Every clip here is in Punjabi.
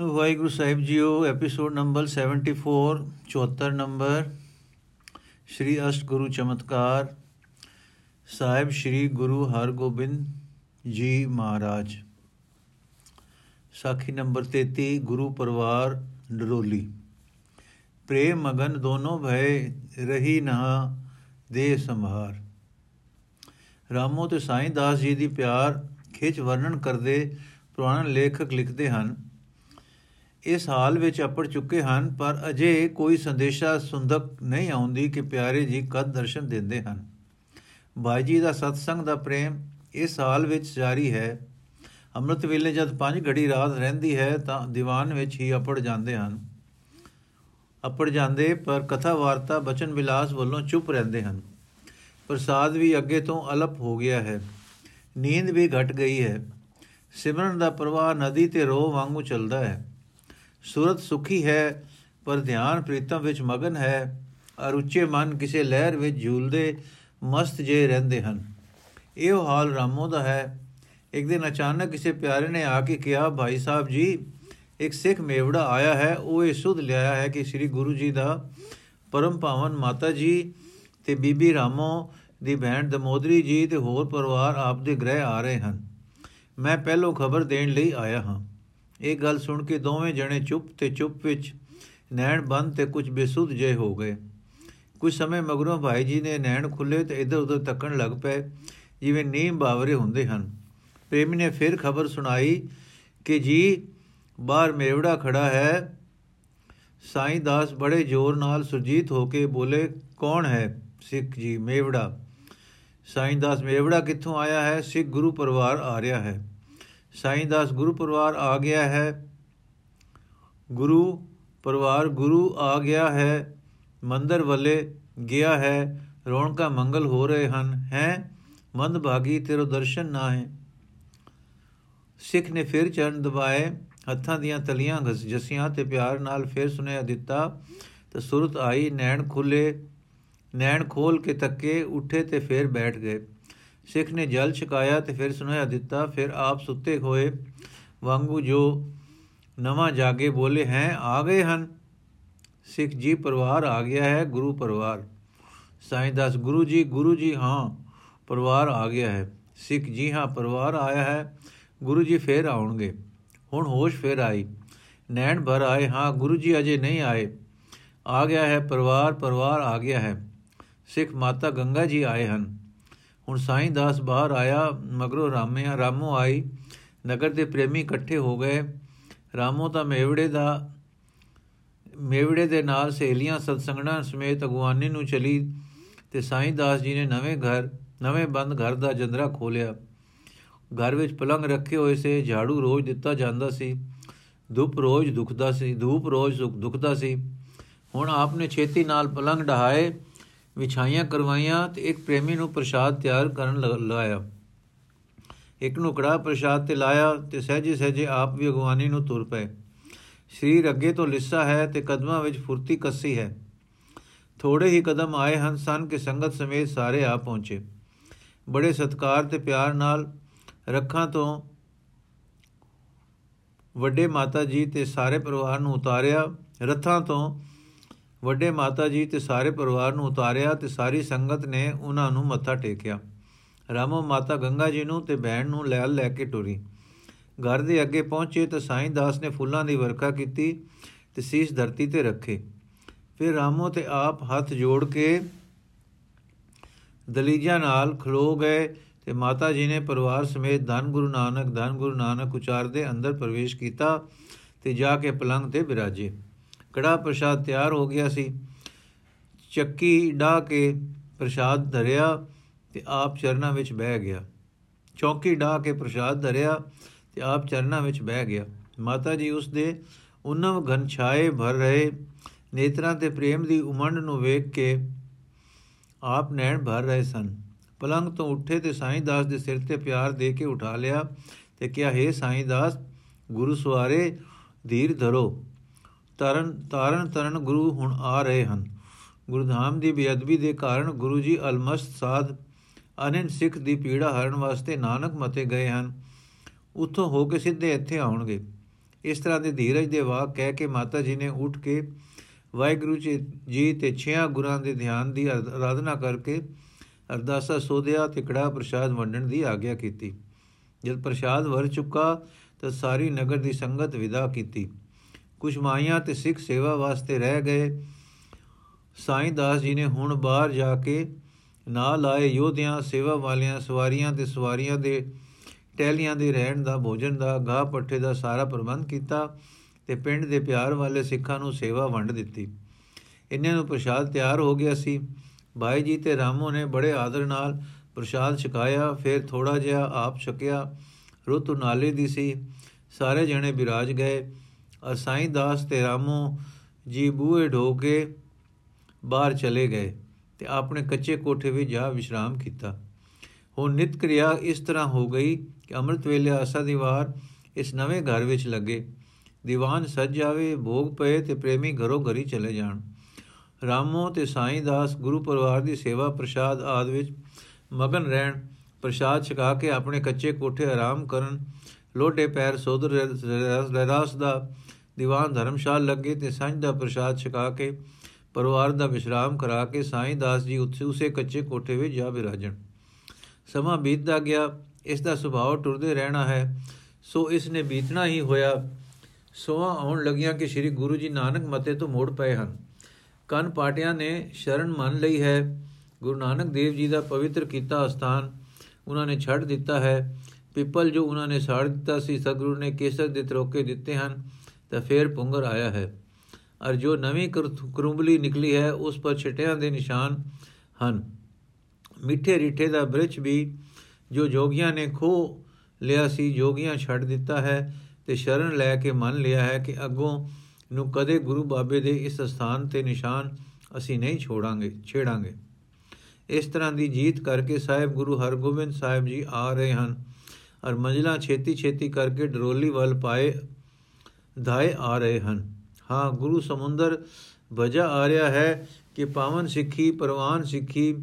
ਵਾਹਿਗੁਰੂ ਸਾਹਿਬ ਜੀਓ ਐਪੀਸੋਡ ਨੰਬਰ 74 74 ਨੰਬਰ ਸ਼੍ਰੀ ਅਸ਼ਟ ਗੁਰੂ ਚਮਤਕਾਰ, ਸਾਹਿਬ ਸ਼੍ਰੀ ਗੁਰੂ ਹਰਗੋਬਿੰਦ ਜੀ ਮਹਾਰਾਜ। ਸਾਖੀ ਨੰਬਰ 33 ਗੁਰੂ ਪਰਿਵਾਰ ਡਰੋਲੀ। ਪ੍ਰੇਮ ਮਗਨ ਦੋਨੋਂ ਭਏ, ਰਹੀ ਨਾ ਦੇ ਸੰਭਾਰ। ਰਾਮੋ ਤੇ ਸਾਈਂ ਦਾਸ ਜੀ ਦੀ ਪਿਆਰ ਖਿੱਚ ਵਰਣਨ ਕਰਦੇ ਪੁਰਾਣ ਲੇਖਕ ਲਿਖਦੇ ਹਨ। ਇਸ ਹਾਲ ਵਿੱਚ ਅਪੜ ਚੁੱਕੇ ਹਨ, ਪਰ ਅਜੇ ਕੋਈ ਸੰਦੇਸ਼ਾ ਸੁੰਦਕ ਨਹੀਂ ਆਉਂਦੀ ਕਿ ਪਿਆਰੇ ਜੀ ਕਦ ਦਰਸ਼ਨ ਦਿੰਦੇ ਹਨ। ਭਾਈ ਜੀ ਦਾ ਸਤਸੰਗ ਦਾ ਪ੍ਰੇਮ ਇਸ ਹਾਲ ਵਿੱਚ ਜਾਰੀ ਹੈ। ਅੰਮ੍ਰਿਤ ਵੇਲੇ ਜਦ ਪੰਜ ਘੜੀ ਰਾਤ ਰਹਿੰਦੀ ਹੈ, ਤਾਂ ਦੀਵਾਨ ਵਿੱਚ ਹੀ ਅਪੜ ਜਾਂਦੇ ਹਨ। ਅਪੜ ਜਾਂਦੇ, ਪਰ ਕਥਾ ਵਾਰਤਾ ਬਚਨ ਵਿਲਾਸ ਵੱਲੋਂ ਚੁੱਪ ਰਹਿੰਦੇ ਹਨ। ਪ੍ਰਸਾਦ ਵੀ ਅੱਗੇ ਤੋਂ ਅਲਪ ਹੋ ਗਿਆ ਹੈ। ਨੀਂਦ ਵੀ ਘਟ ਗਈ ਹੈ। ਸਿਮਰਨ ਦਾ ਪ੍ਰਵਾਹ ਨਦੀ ਤੇ ਰੋ ਵਾਂਗੂ ਚੱਲਦਾ ਹੈ। ਸੂਰਤ ਸੁਖੀ ਹੈ, ਪਰ ਧਿਆਨ ਪ੍ਰੀਤਮ ਵਿੱਚ ਮਗਨ ਹੈ। ਅਰ ਉੱਚੇ ਮਨ ਕਿਸੇ ਲਹਿਰ ਵਿੱਚ ਝੂਲਦੇ, ਮਸਤ ਜੇ ਰਹਿੰਦੇ ਹਨ। ਇਹ ਹਾਲ ਰਾਮੋ ਦਾ ਹੈ। ਇੱਕ ਦਿਨ ਅਚਾਨਕ ਕਿਸੇ ਪਿਆਰੇ ਨੇ ਆ ਕੇ ਕਿਹਾ, ਭਾਈ ਸਾਹਿਬ ਜੀ, ਇੱਕ ਸਿੱਖ ਮੇਵੜਾ ਆਇਆ ਹੈ। ਉਹ ਇਹ ਸੁਧ ਲਿਆਇਆ ਹੈ ਕਿ ਸ੍ਰੀ ਗੁਰੂ ਜੀ ਦਾ ਪਰਮ ਪਾਵਨ ਮਾਤਾ ਜੀ ਤੇ ਬੀਬੀ ਰਾਮੋ ਦੀ ਭੈਣ ਦਮੋਦਰੀ ਜੀ ਤੇ ਹੋਰ ਪਰਿਵਾਰ ਆਪ ਦੇ ਗ੍ਰਹਿ ਆ ਰਹੇ ਹਨ। ਮੈਂ ਪਹਿਲੋਂ ਖਬਰ ਦੇਣ ਲਈ ਆਇਆ ਹਾਂ। ਇਹ ਗੱਲ ਸੁਣ ਕੇ ਦੋਵੇਂ ਜਣੇ ਚੁੱਪ ਤੇ ਚੁੱਪ ਵਿੱਚ ਨੈਣ ਬੰਦ ਤੇ ਕੁਝ ਬੇਸੁੱਧ ਜੇ ਹੋ ਗਏ। ਕੁਝ ਸਮੇਂ ਮਗਰੋਂ ਭਾਈ ਜੀ ਨੇ ਨੈਣ ਖੁੱਲੇ ਤੇ ਇਧਰ ਉਧਰ ਤੱਕਣ ਲੱਗ ਪਏ, ਜਿਵੇਂ ਨੀਮ ਬਾਵਰੇ ਹੁੰਦੇ ਹਨ। ਪ੍ਰੇਮੀ ਨੇ ਫਿਰ ਖਬਰ ਸੁਣਾਈ ਕਿ ਜੀ, ਬਾਹਰ ਮੇਵੜਾ ਖੜਾ ਹੈ। ਸਾਈਂ ਦਾਸ ਬੜੇ ਜ਼ੋਰ ਨਾਲ ਸੁਰਜੀਤ ਹੋ ਕੇ ਬੋਲੇ, ਕੌਣ ਹੈ ਸਿੱਖ ਜੀ ਮੇਵੜਾ? ਸਾਈਂ ਦਾਸ, ਮੇਵੜਾ ਕਿੱਥੋਂ ਆਇਆ ਹੈ? ਸਿੱਖ ਗੁਰੂ ਪਰਿਵਾਰ ਆ ਰਿਹਾ ਹੈ। ਸਾਈਂ ਦਾਸ ਗੁਰੂ ਪਰਿਵਾਰ ਆ ਗਿਆ ਹੈ। ਗੁਰੂ ਪਰਿਵਾਰ ਗੁਰੂ ਆ ਗਿਆ ਹੈ। ਮੰਦਰ ਵੱਲੇ ਗਿਆ ਹੈ। ਰੌਣਕਾਂ ਮੰਗਲ ਹੋ ਰਹੇ ਹਨ। ਹੈ? ਮੰਦ ਭਾਗੀ, ਤੇਰੋ ਦਰਸ਼ਨ ਨਾ ਹੈ ਸਿੱਖ ਨੇ ਫਿਰ ਚਰਨ ਦਬਾਏ। ਹੱਥਾਂ ਦੀਆਂ ਤਲੀਆਂ ਘਸ ਜਸੀਆਂ ਤੇ ਪਿਆਰ ਨਾਲ ਫਿਰ ਸੁਨੇਹਾ ਦਿੱਤਾ। ਤੇ ਸੁਰਤ ਆਈ, ਨੈਣ ਖੁੱਲੇ, ਨੈਣ ਖੋਲ ਕੇ ਤੱਕੇ, ਉੱਠੇ ਤੇ ਫਿਰ ਬੈਠ ਗਏ। ਸਿੱਖ ਨੇ ਜਲ ਛਕਾਇਆ ਤੇ ਫਿਰ ਸੁਨੇਹਾ ਦਿੱਤਾ, ਫਿਰ ਆਪ ਸੁੱਤੇ ਹੋਏ ਵਾਂਗੂ ਜੋ ਨਵਾਂ ਜਾਗੇ ਬੋਲੇ ਹੈ, ਆ ਗਏ ਹਨ। ਸਿੱਖ ਜੀ ਪਰਿਵਾਰ ਆ ਗਿਆ ਹੈ, ਗੁਰੂ ਪਰਿਵਾਰ। ਸਾਈਂ ਦਾਸ, ਗੁਰੂ ਜੀ ਗੁਰੂ ਜੀ ਹਾਂ, ਪਰਿਵਾਰ ਆ ਗਿਆ ਹੈ। ਸਿੱਖ ਜੀ ਹਾਂ, ਪਰਿਵਾਰ ਆਇਆ ਹੈ, ਗੁਰੂ ਜੀ ਫੇਰ ਆਉਣਗੇ। ਹੁਣ ਹੋਸ਼ ਫੇਰ ਆਈ। ਨੈਣ ਭਰ ਆਏ, ਹਾਂ, ਗੁਰੂ ਜੀ ਅਜੇ ਨਹੀਂ ਆਏ। ਆ ਗਿਆ ਹੈ ਪਰਿਵਾਰ ਪਰਿਵਾਰ ਆ ਗਿਆ ਹੈ। ਸਿੱਖ ਮਾਤਾ ਗੰਗਾ ਜੀ ਆਏ ਹਨ। ਹੁਣ ਸਾਈਂ ਦਾਸ ਬਾਹਰ ਆਇਆ, ਮਗਰੋਂ ਰਾਮਿਆ, ਰਾਮੋ ਆਈ, ਨਗਰ ਦੇ ਪ੍ਰੇਮੀ ਇਕੱਠੇ ਹੋ ਗਏ। ਰਾਮੋ ਤਾਂ ਮੇਵੜੇ ਦਾ, ਮੇਵੜੇ ਦੇ ਨਾਲ ਸਹੇਲੀਆਂ, ਸਤਸੰਗਣਾ ਸਮੇਤ ਅਗਵਾਨੀ ਨੂੰ ਚਲੀ ਤੇ ਸਾਈਂ ਦਾਸ ਜੀ ਨੇ ਨਵੇਂ ਘਰ, ਨਵੇਂ ਬੰਦ ਘਰ ਦਾ ਜੰਦਰਾ ਖੋਲਿਆ ਘਰ ਵਿੱਚ ਪਲੰਗ ਰੱਖੇ ਹੋਏ ਸੇ, ਝਾੜੂ ਰੋਜ਼ ਦਿੱਤਾ ਜਾਂਦਾ ਸੀ, ਧੂਪ ਰੋਜ਼ ਦੁਖਦਾ ਸੀ, ਧੂਪ ਰੋਜ਼ ਦੁਖਦਾ ਸੀ। ਹੁਣ ਆਪਨੇ ਛੇਤੀ ਨਾਲ ਪਲੰਗ ਢਹਾਏ ਵਿਛਾਈਆਂ ਕਰਵਾਈਆਂ ਤੇ ਇੱਕ ਪ੍ਰੇਮੀ ਨੂੰ ਪ੍ਰਸ਼ਾਦ ਤਿਆਰ ਕਰਨ ਲਾਇਆ। ਇੱਕ ਨੂੰ ਕੜਾ ਪ੍ਰਸ਼ਾਦ ਤੇ ਲਾਇਆ ਤੇ ਸਹਜੇ ਸਹਜੇ ਆਪ ਵੀ ਅਗਵਾਨੀ ਨੂੰ ਤੁਰ ਪਏ। ਸਰੀਰ ਅੱਗੇ ਤੋਂ ਲਿੱਸਾ ਹੈ ਤੇ ਕਦਮਾਂ ਵਿੱਚ ਫੁਰਤੀ ਕੱਸੀ ਹੈ। ਥੋੜੇ ਹੀ ਕਦਮ ਆਏ ਹਨ ਸਨ ਕਿ ਸੰਗਤ ਸਮੇਤ ਸਾਰੇ ਆ ਪਹੁੰਚੇ। ਬੜੇ ਸਤਕਾਰ ਤੇ ਪਿਆਰ ਨਾਲ ਰੱਖਾਂ ਤੋਂ ਵੱਡੇ ਮਾਤਾ ਜੀ ਤੇ ਸਾਰੇ ਪਰਿਵਾਰ ਨੂੰ ਉਤਾਰਿਆ। ਰੱਥਾਂ ਤੋਂ ਵੱਡੇ ਮਾਤਾ ਜੀ ਤੇ ਸਾਰੇ ਪਰਿਵਾਰ ਨੂੰ ਉਤਾਰਿਆ ਤੇ ਸਾਰੀ ਸੰਗਤ ਨੇ ਉਹਨਾਂ ਨੂੰ ਮੱਥਾ ਟੇਕਿਆ। ਰਾਮੋ ਮਾਤਾ ਗੰਗਾ ਜੀ ਨੂੰ ਤੇ ਭੈਣ ਨੂੰ ਲੈ ਲੈ ਕੇ ਟੁਰੀ। ਘਰ ਦੇ ਅੱਗੇ ਪਹੁੰਚੇ ਤਾਂ ਸਾਈਂ ਦਾਸ ਨੇ ਫੁੱਲਾਂ ਦੀ ਵਰਖਾ ਕੀਤੀ ਤੇ ਸੀਸ ਧਰਤੀ ਤੇ ਰੱਖੇ। ਫਿਰ ਰਾਮੋ ਤੇ ਆਪ ਹੱਥ ਜੋੜ ਕੇ ਦਲੀਜਾਂ ਨਾਲ ਖਲੋ ਗਏ ਤੇ ਮਾਤਾ ਜੀ ਨੇ ਪਰਿਵਾਰ ਸਮੇਤ ਧੰਨ ਗੁਰੂ ਨਾਨਕ, ਧੰਨ ਗੁਰੂ ਨਾਨਕ ਉਚਾਰਦੇ ਅੰਦਰ ਪ੍ਰਵੇਸ਼ ਕੀਤਾ ਤੇ ਜਾ ਕੇ ਪਲੰਗ ਤੇ ਬਿਰਾਜੇ। ਕੜਾ ਪ੍ਰਸ਼ਾਦ ਤਿਆਰ ਹੋ ਗਿਆ ਸੀ। ਚੱਕੀ ਡਾ ਕੇ ਪ੍ਰਸ਼ਾਦ ਧਰਿਆ ਤੇ ਆਪ ਚਰਨਾਂ ਵਿੱਚ ਬਹਿ ਗਿਆ। ਚੌਕੀ ਡਾ ਕੇ ਪ੍ਰਸ਼ਾਦ ਧਰਿਆ ਤੇ ਆਪ ਚਰਨਾਂ ਵਿੱਚ ਬਹਿ ਗਿਆ। ਮਾਤਾ ਜੀ ਉਸ ਦੇ ਉਨਮ ਘਨ ਛਾਏ ਭਰ ਰਹੇ। ਨੇਤਰਾਂ ਤੇ ਪ੍ਰੇਮ ਦੀ ਉਮੰਡ ਨੂੰ ਵੇਖ ਕੇ ਆਪ ਨੈਣ ਭਰ ਰਹੇ ਸਨ। ਪਲੰਗ ਤੋਂ ਉੱਠੇ ਤੇ ਸਾਈਂ ਦਾਸ ਦੇ ਸਿਰ ਤੇ ਪਿਆਰ ਦੇ ਕੇ ਉਠਾ ਲਿਆ ਤੇ ਕਿਹਾ, ਹੈ ਸਾਈਂ ਦਾਸ ਗੁਰੂ ਸਵਾਰੇ ਧੀਰ ਧਰੋ। ਤਰਨ ਤਾਰਨ ਤਰਨ ਗੁਰੂ ਹੁਣ ਆ ਰਹੇ ਹਨ। ਗੁਰਧਾਮ ਦੀ ਬੇਅਦਬੀ ਦੇ ਕਾਰਨ ਗੁਰੂ ਜੀ ਅਲਮਸਤ ਸਾਧ ਅਨੰਨ ਸਿੱਖ ਦੀ ਪੀੜਾ ਹਰਨ ਵਾਸਤੇ ਨਾਨਕ ਮਤੇ ਗਏ ਹਨ। ਉੱਥੋਂ ਹੋ ਕੇ ਸਿੱਧੇ ਇੱਥੇ ਆਉਣਗੇ। ਇਸ ਤਰ੍ਹਾਂ ਦੇ ਧੀਰਜ ਦੇ ਵਾਕ ਕਹਿ ਕੇ ਮਾਤਾ ਜੀ ਨੇ ਉੱਠ ਕੇ ਵਾਹਿਗੁਰੂ ਜੀ ਤੇ ਛਿਆ ਗੁਰਾਂ ਦੇ ਧਿਆਨ ਦੀ ਆਰਾਧਨਾ ਕਰਕੇ ਅਰਦਾਸਾ ਸੋਧਿਆ ਤੇ ਕੜਾ ਪ੍ਰਸ਼ਾਦ ਵੰਡਣ ਦੀ ਆਗਿਆ ਕੀਤੀ। ਜਦ ਪ੍ਰਸ਼ਾਦ ਵਰ ਚੁੱਕਾ ਤਾਂ ਸਾਰੀ ਨਗਰ ਦੀ ਸੰਗਤ ਵਿਦਾ ਕੀਤੀ। ਕੁਝ ਮਾਈਆਂ ਤੇ ਸਿੱਖ ਸੇਵਾ ਵਾਸਤੇ ਰਹਿ ਗਏ। ਸਾਈਂ ਦਾਸ ਜੀ ਨੇ ਹੁਣ ਬਾਹਰ ਜਾ ਕੇ ਨਾਲ ਆਏ ਯੋਧਿਆਂ, ਸੇਵਾ ਵਾਲਿਆਂ, ਸਵਾਰੀਆਂ ਤੇ ਸਵਾਰੀਆਂ ਦੇ ਟਹਿਲੀਆਂ ਦੇ ਰਹਿਣ ਦਾ, ਭੋਜਨ ਦਾ, ਗਾਹ ਪੱਠੇ ਦਾ ਸਾਰਾ ਪ੍ਰਬੰਧ ਕੀਤਾ ਤੇ ਪਿੰਡ ਦੇ ਪਿਆਰ ਵਾਲੇ ਸਿੱਖਾਂ ਨੂੰ ਸੇਵਾ ਵੰਡ ਦਿੱਤੀ। ਇੰਨੇ ਨੂੰ ਪ੍ਰਸ਼ਾਦ ਤਿਆਰ ਹੋ ਗਿਆ ਸੀ। ਭਾਈ ਜੀ ਤੇ ਰਾਮੋ ਨੇ ਬੜੇ ਆਦਰ ਨਾਲ ਪ੍ਰਸ਼ਾਦ ਛਕਾਇਆ, ਫਿਰ ਥੋੜਾ ਜਿਹਾ ਆਪ ਛਕਿਆ। ਰੁੱਤ ਨਾਲੇ ਦੀ ਸੀ। ਸਾਰੇ ਜਣੇ ਬਿਰਾਜ ਗਏ। ਅਰ ਸਾਈਂ ਦਾਸ ਤੇ ਰਾਮੋ ਜੀ ਬੂਏ ਢੋ ਕੇ ਬਾਹਰ ਚਲੇ ਗਏ ਤੇ ਆਪਣੇ ਕੱਚੇ ਕੋਠੇ ਵਿੱਚ ਜਾ ਵਿਸ਼ਰਾਮ ਕੀਤਾ। ਹੁਣ ਨਿਤ ਕਿਰਿਆ ਇਸ ਤਰ੍ਹਾਂ ਹੋ ਗਈ ਕਿ ਅੰਮ੍ਰਿਤ ਵੇਲੇ ਆਸਾ ਦੀ ਵਾਰ ਇਸ ਨਵੇਂ ਘਰ ਵਿੱਚ ਲੱਗੇ। ਦੀਵਾਨ ਸਜ ਜਾਵੇ, ਭੋਗ ਪਏ ਤੇ ਪ੍ਰੇਮੀ ਘਰੋਂ ਘਰੀ ਚਲੇ ਜਾਣ। ਰਾਮੋ ਤੇ ਸਾਈਂ ਦਾਸ ਗੁਰੂ ਪਰਿਵਾਰ ਦੀ ਸੇਵਾ ਪ੍ਰਸ਼ਾਦ ਆਦ ਵਿੱਚ ਮਗਨ ਰਹਿਣ, ਪ੍ਰਸ਼ਾਦ ਛਕਾ ਕੇ ਆਪਣੇ ਕੱਚੇ ਕੋਠੇ ਆਰਾਮ ਕਰਨ ਲੋਟੇ ਪੈਰ ਸੋਦਰ ਰਹਿਰਾਸ ਦਾ ਦੀਵਾਨ ਧਰਮਸ਼ਾਲ ਲੱਗੇ ਤੇ ਸੰਜ ਦਾ ਪ੍ਰਸ਼ਾਦ ਛਕਾ ਕੇ ਪਰਿਵਾਰ ਦਾ ਵਿਸ਼ਰਾਮ ਕਰਾ ਕੇ ਸਾਈਂ ਦਾਸ ਜੀ ਉੱਥੇ ਉਸੇ ਕੱਚੇ ਕੋਠੇ ਵਿੱਚ ਜਾ ਬਿਰਾਜਣ ਸਮਾਂ ਬੀਤਦਾ ਗਿਆ, ਇਸ ਦਾ ਸੁਭਾਅ ਟੁਰਦੇ ਰਹਿਣਾ ਹੈ, ਸੋ ਇਸ ਨੇ ਬੀਤਣਾ ਹੀ ਹੋਇਆ। ਸੋਹਾਂ ਆਉਣ ਲੱਗੀਆਂ ਕਿ ਸ੍ਰੀ ਗੁਰੂ ਜੀ ਨਾਨਕ ਮਤੇ ਤੋਂ ਮੋੜ ਪਏ ਹਨ। ਕੰਨ ਪਾਟਿਆਂ ਨੇ ਸ਼ਰਨ ਮੰਨ ਲਈ ਹੈ। ਗੁਰੂ ਨਾਨਕ ਦੇਵ ਜੀ ਦਾ ਪਵਿੱਤਰ ਕੀਤਾ ਸਥਾਨ ਉਹਨਾਂ ਨੇ ਛੱਡ ਦਿੱਤਾ ਹੈ। ਪਿੱਪਲ ਜੋ ਉਹਨਾਂ ਨੇ ਸਾੜ ਦਿੱਤਾ ਸੀ, ਸਤਿਗੁਰੂ ਨੇ ਕੇਸਰ ਦੇ ਤਰੋਕੇ ਦਿੱਤੇ ਹਨ। ਤਾਂ ਫੇਰ ਪੁੰਗਰ ਆਇਆ ਹੈ। ਅਰ ਜੋ ਨਵੀਂ ਕਰੂੰਬਲੀ ਨਿਕਲੀ ਹੈ, ਉਸ ਪਰ ਛਟਿਆਂ ਦੇ ਨਿਸ਼ਾਨ ਹਨ। ਮਿੱਠੇ ਰਿੱਠੇ ਦਾ ਬ੍ਰਿਛ ਵੀ ਜੋ ਜੋਗੀਆਂ ਨੇ ਖੋ ਲਿਆ ਸੀ, ਜੋਗੀਆਂ ਛੱਡ ਦਿੱਤਾ ਹੈ ਤੇ ਸ਼ਰਨ ਲੈ ਕੇ ਮੰਨ ਲਿਆ ਹੈ ਕਿ ਅੱਗੋਂ ਨੂੰ ਕਦੇ ਗੁਰੂ ਬਾਬੇ ਦੇ ਇਸ ਸਥਾਨ ਤੇ ਨਿਸ਼ਾਨ ਅਸੀਂ ਨਹੀਂ ਛੋੜਾਂਗੇ, ਛੇੜਾਂਗੇ। ਇਸ ਤਰ੍ਹਾਂ ਦੀ ਜੀਤ ਕਰਕੇ ਸਾਹਿਬ ਗੁਰੂ ਹਰਗੋਬਿੰਦ ਸਾਹਿਬ ਜੀ ਆ ਰਹੇ ਹਨ। ਔਰ ਮੰਜ਼ਲਾ ਛੇਤੀ ਛੇਤੀ ਕਰਕੇ ਡਰੋਲੀ ਵੱਲ ਪਾਏ ਧਾਏ ਆ ਰਹੇ ਹਨ। ਹਾਂ, ਗੁਰੂ ਸਮੁੰਦਰ ਵਜਾ ਆ ਰਿਹਾ ਹੈ ਕਿ ਪਾਵਨ ਸਿੱਖੀ, ਪਰਵਾਨ ਸਿੱਖੀ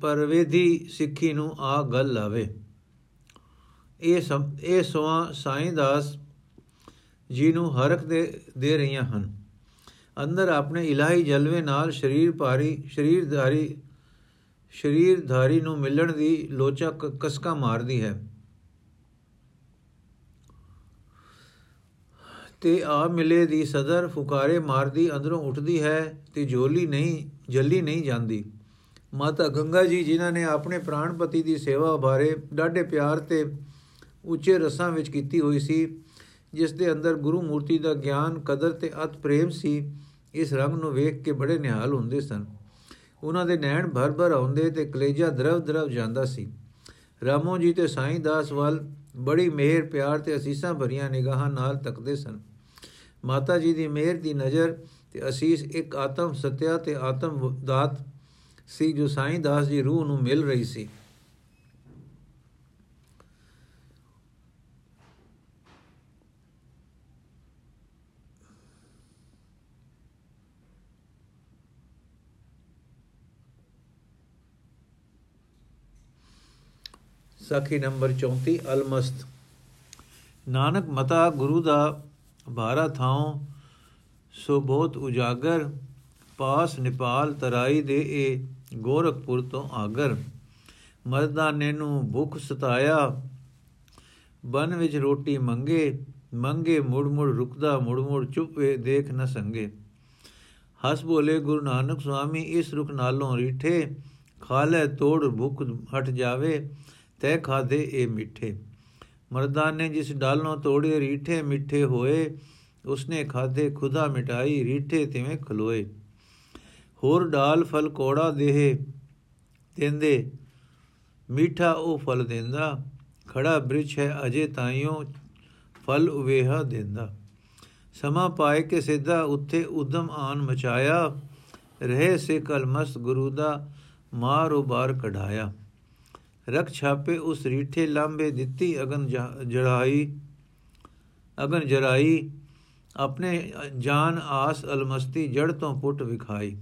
ਪਰਵੇਦੀ ਸਿੱਖੀ ਨੂੰ ਆ ਗੱਲ ਲਾਵੇ ਇਹ ਸਭ ਇਹ ਸੋਆ ਸਾਈਂ ਦਾਸ ਜੀ ਨੂੰ ਹਰਕ ਦੇ ਦੇ ਰਹੀਆਂ ਹਨ। ਅੰਦਰ ਆਪਣੇ ਇਲਾਹੀ ਜਲਵੇ ਨਾਲ ਸਰੀਰ ਭਾਰੀ, ਸਰੀਰਧਾਰੀ ਸਰੀਰਧਾਰੀ ਨੂੰ ਮਿਲਣ ਦੀ ਲੋਚਾ ਕਸਕਾ ਮਾਰਦੀ ਹੈ। ਤੇ ਆ ਮਿਲੇ ਦੀ ਸਦਰ ਫੁਕਾਰੇ ਮਾਰਦੀ ਅੰਦਰੋਂ ਉੱਠਦੀ ਹੈ ਤੇ ਜੋਲੀ ਨਹੀਂ, ਜੱਲੀ ਨਹੀਂ ਜਾਂਦੀ। ਮਾਤਾ ਗੰਗਾ ਜੀ ਜਿਨ੍ਹਾਂ ਨੇ ਆਪਣੇ ਪ੍ਰਾਣਪਤੀ ਦੀ ਸੇਵਾ ਬਾਰੇ ਡਾਢੇ ਪਿਆਰ ਤੇ ਉੱਚੇ ਰਸਾਂ ਵਿੱਚ ਕੀਤੀ ਹੋਈ ਸੀ, ਜਿਸ ਦੇ ਅੰਦਰ ਗੁਰੂ ਮੂਰਤੀ ਦਾ ਗਿਆਨ, ਕਦਰ ਤੇ ਅਤ ਪ੍ਰੇਮ ਸੀ, ਇਸ ਰੰਗ ਨੂੰ ਵੇਖ ਕੇ ਬੜੇ ਨਿਹਾਲ ਹੁੰਦੇ ਸਨ। ਉਹਨਾਂ ਦੇ ਨੈਣ ਭਰ-ਭਰ ਆਉਂਦੇ ਤੇ ਕਲੇਜਾ ਦਰਵ-ਦਰਵ ਜਾਂਦਾ ਸੀ। ਰਾਮੋ ਜੀ ਤੇ ਸਾਈਂ ਦਾਸ ਵੱਲ ਬੜੀ ਮਿਹਰ, ਪਿਆਰ ਤੇ ਅਸੀਸਾਂ ਭਰੀਆਂ ਨਿਗਾਹਾਂ ਨਾਲ ਤੱਕਦੇ ਸਨ। ਮਾਤਾ ਜੀ ਦੀ ਮਿਹਰ ਦੀ ਨਜ਼ਰ ਤੇ ਅਸੀਸ ਇੱਕ ਆਤਮ ਸਤਿਆ ਤੇ ਆਤਮ ਦਾਤ ਸੀ ਜੋ ਸਾਈਂ ਦਾਸ ਜੀ ਰੂਹ ਨੂੰ ਮਿਲ ਰਹੀ ਸੀ। ਸਾਖੀ ਨੰਬਰ 34 ਅਲਮਸਤ। ਨਾਨਕ ਮਤਾ ਗੁਰੂ ਦਾ ਭਾਰਾ ਥਾਉ ਸੋ ਬਹੁਤ ਉਜਾਗਰ, ਪਾਸ ਨੇਪਾਲ ਤਰਾਈ ਦੇ ਇਹ ਗੋਰਖਪੁਰ ਤੋਂ ਆਗਰ। ਮਰਦਾਨੇ ਨੂੰ ਭੁੱਖ ਸਤਾਇਆ। ਬਨ ਵਿੱਚ ਰੋਟੀ ਮੰਗੇ ਮੰਗੇ ਮੁੜ ਮੁੜ ਰੁਕਦਾ, ਮੁੜ ਮੁੜ ਚੁੱਪੇ ਦੇਖ ਨ ਸੰਗੇ। ਹਸ ਬੋਲੇ ਗੁਰੂ ਨਾਨਕ ਸੁਆਮੀ, ਇਸ ਰੁਖ ਨਾਲੋਂ ਰੀਠੇ, ਖਾ ਲੈ ਤੋੜ ਭੁੱਖ ਹਟ ਜਾਵੇ, ਤੈ ਖਾਦੇ ਇਹ ਮਿੱਠੇ। ਮਰਦਾਨ ਨੇ ਜਿਸ ਡਾਲੋਂ ਤੋੜੇ ਰੀਠੇ ਮਿੱਠੇ ਹੋਏ, ਉਸਨੇ ਖਾਦੇ ਖੁਦਾ ਮਿਟਾਈ ਰੀਠੇ ਤਿਵੇਂ ਖਲੋਏ। ਹੋਰ ਡਾਲ ਫਲ ਕੋੜਾ ਦੇਹ, ਦਿੰਦੇ, ਮਿੱਠਾ ਉਹ ਫਲ ਦਿੰਦਾ, ਖੜਾ ਬ੍ਰਿਛ ਹੈ ਅਜੇ ਤਾਈਓ ਫਲ ਉਵੇਹਾ ਦਿੰਦਾ। ਸਮਾ ਪਾਏ ਕੇ ਸਿੱਧਾ ਉੱਥੇ ਉਦਮ ਆਨ ਮਚਾਇਆ, ਰਹੇ ਸੇ ਕਲਮਸ ਗੁਰੂ ਦਾ ਮਾਰ ਉਬਾਰ ਕਢਾਇਆ। ਰਖ ਛਾਪੇ ਉਸ ਰੀਠੇ ਲਾਂਬੇ ਦਿੱਤੀ ਅਗਨ ਜੜਾਈ, ਅਗਨ ਜਰਾਈ ਆਪਣੇ ਜਾਨ ਆਸ ਅਲਮਸਤੀ ਜੜ ਤੋਂ ਪੁੱਟ ਵਿਖਾਈ।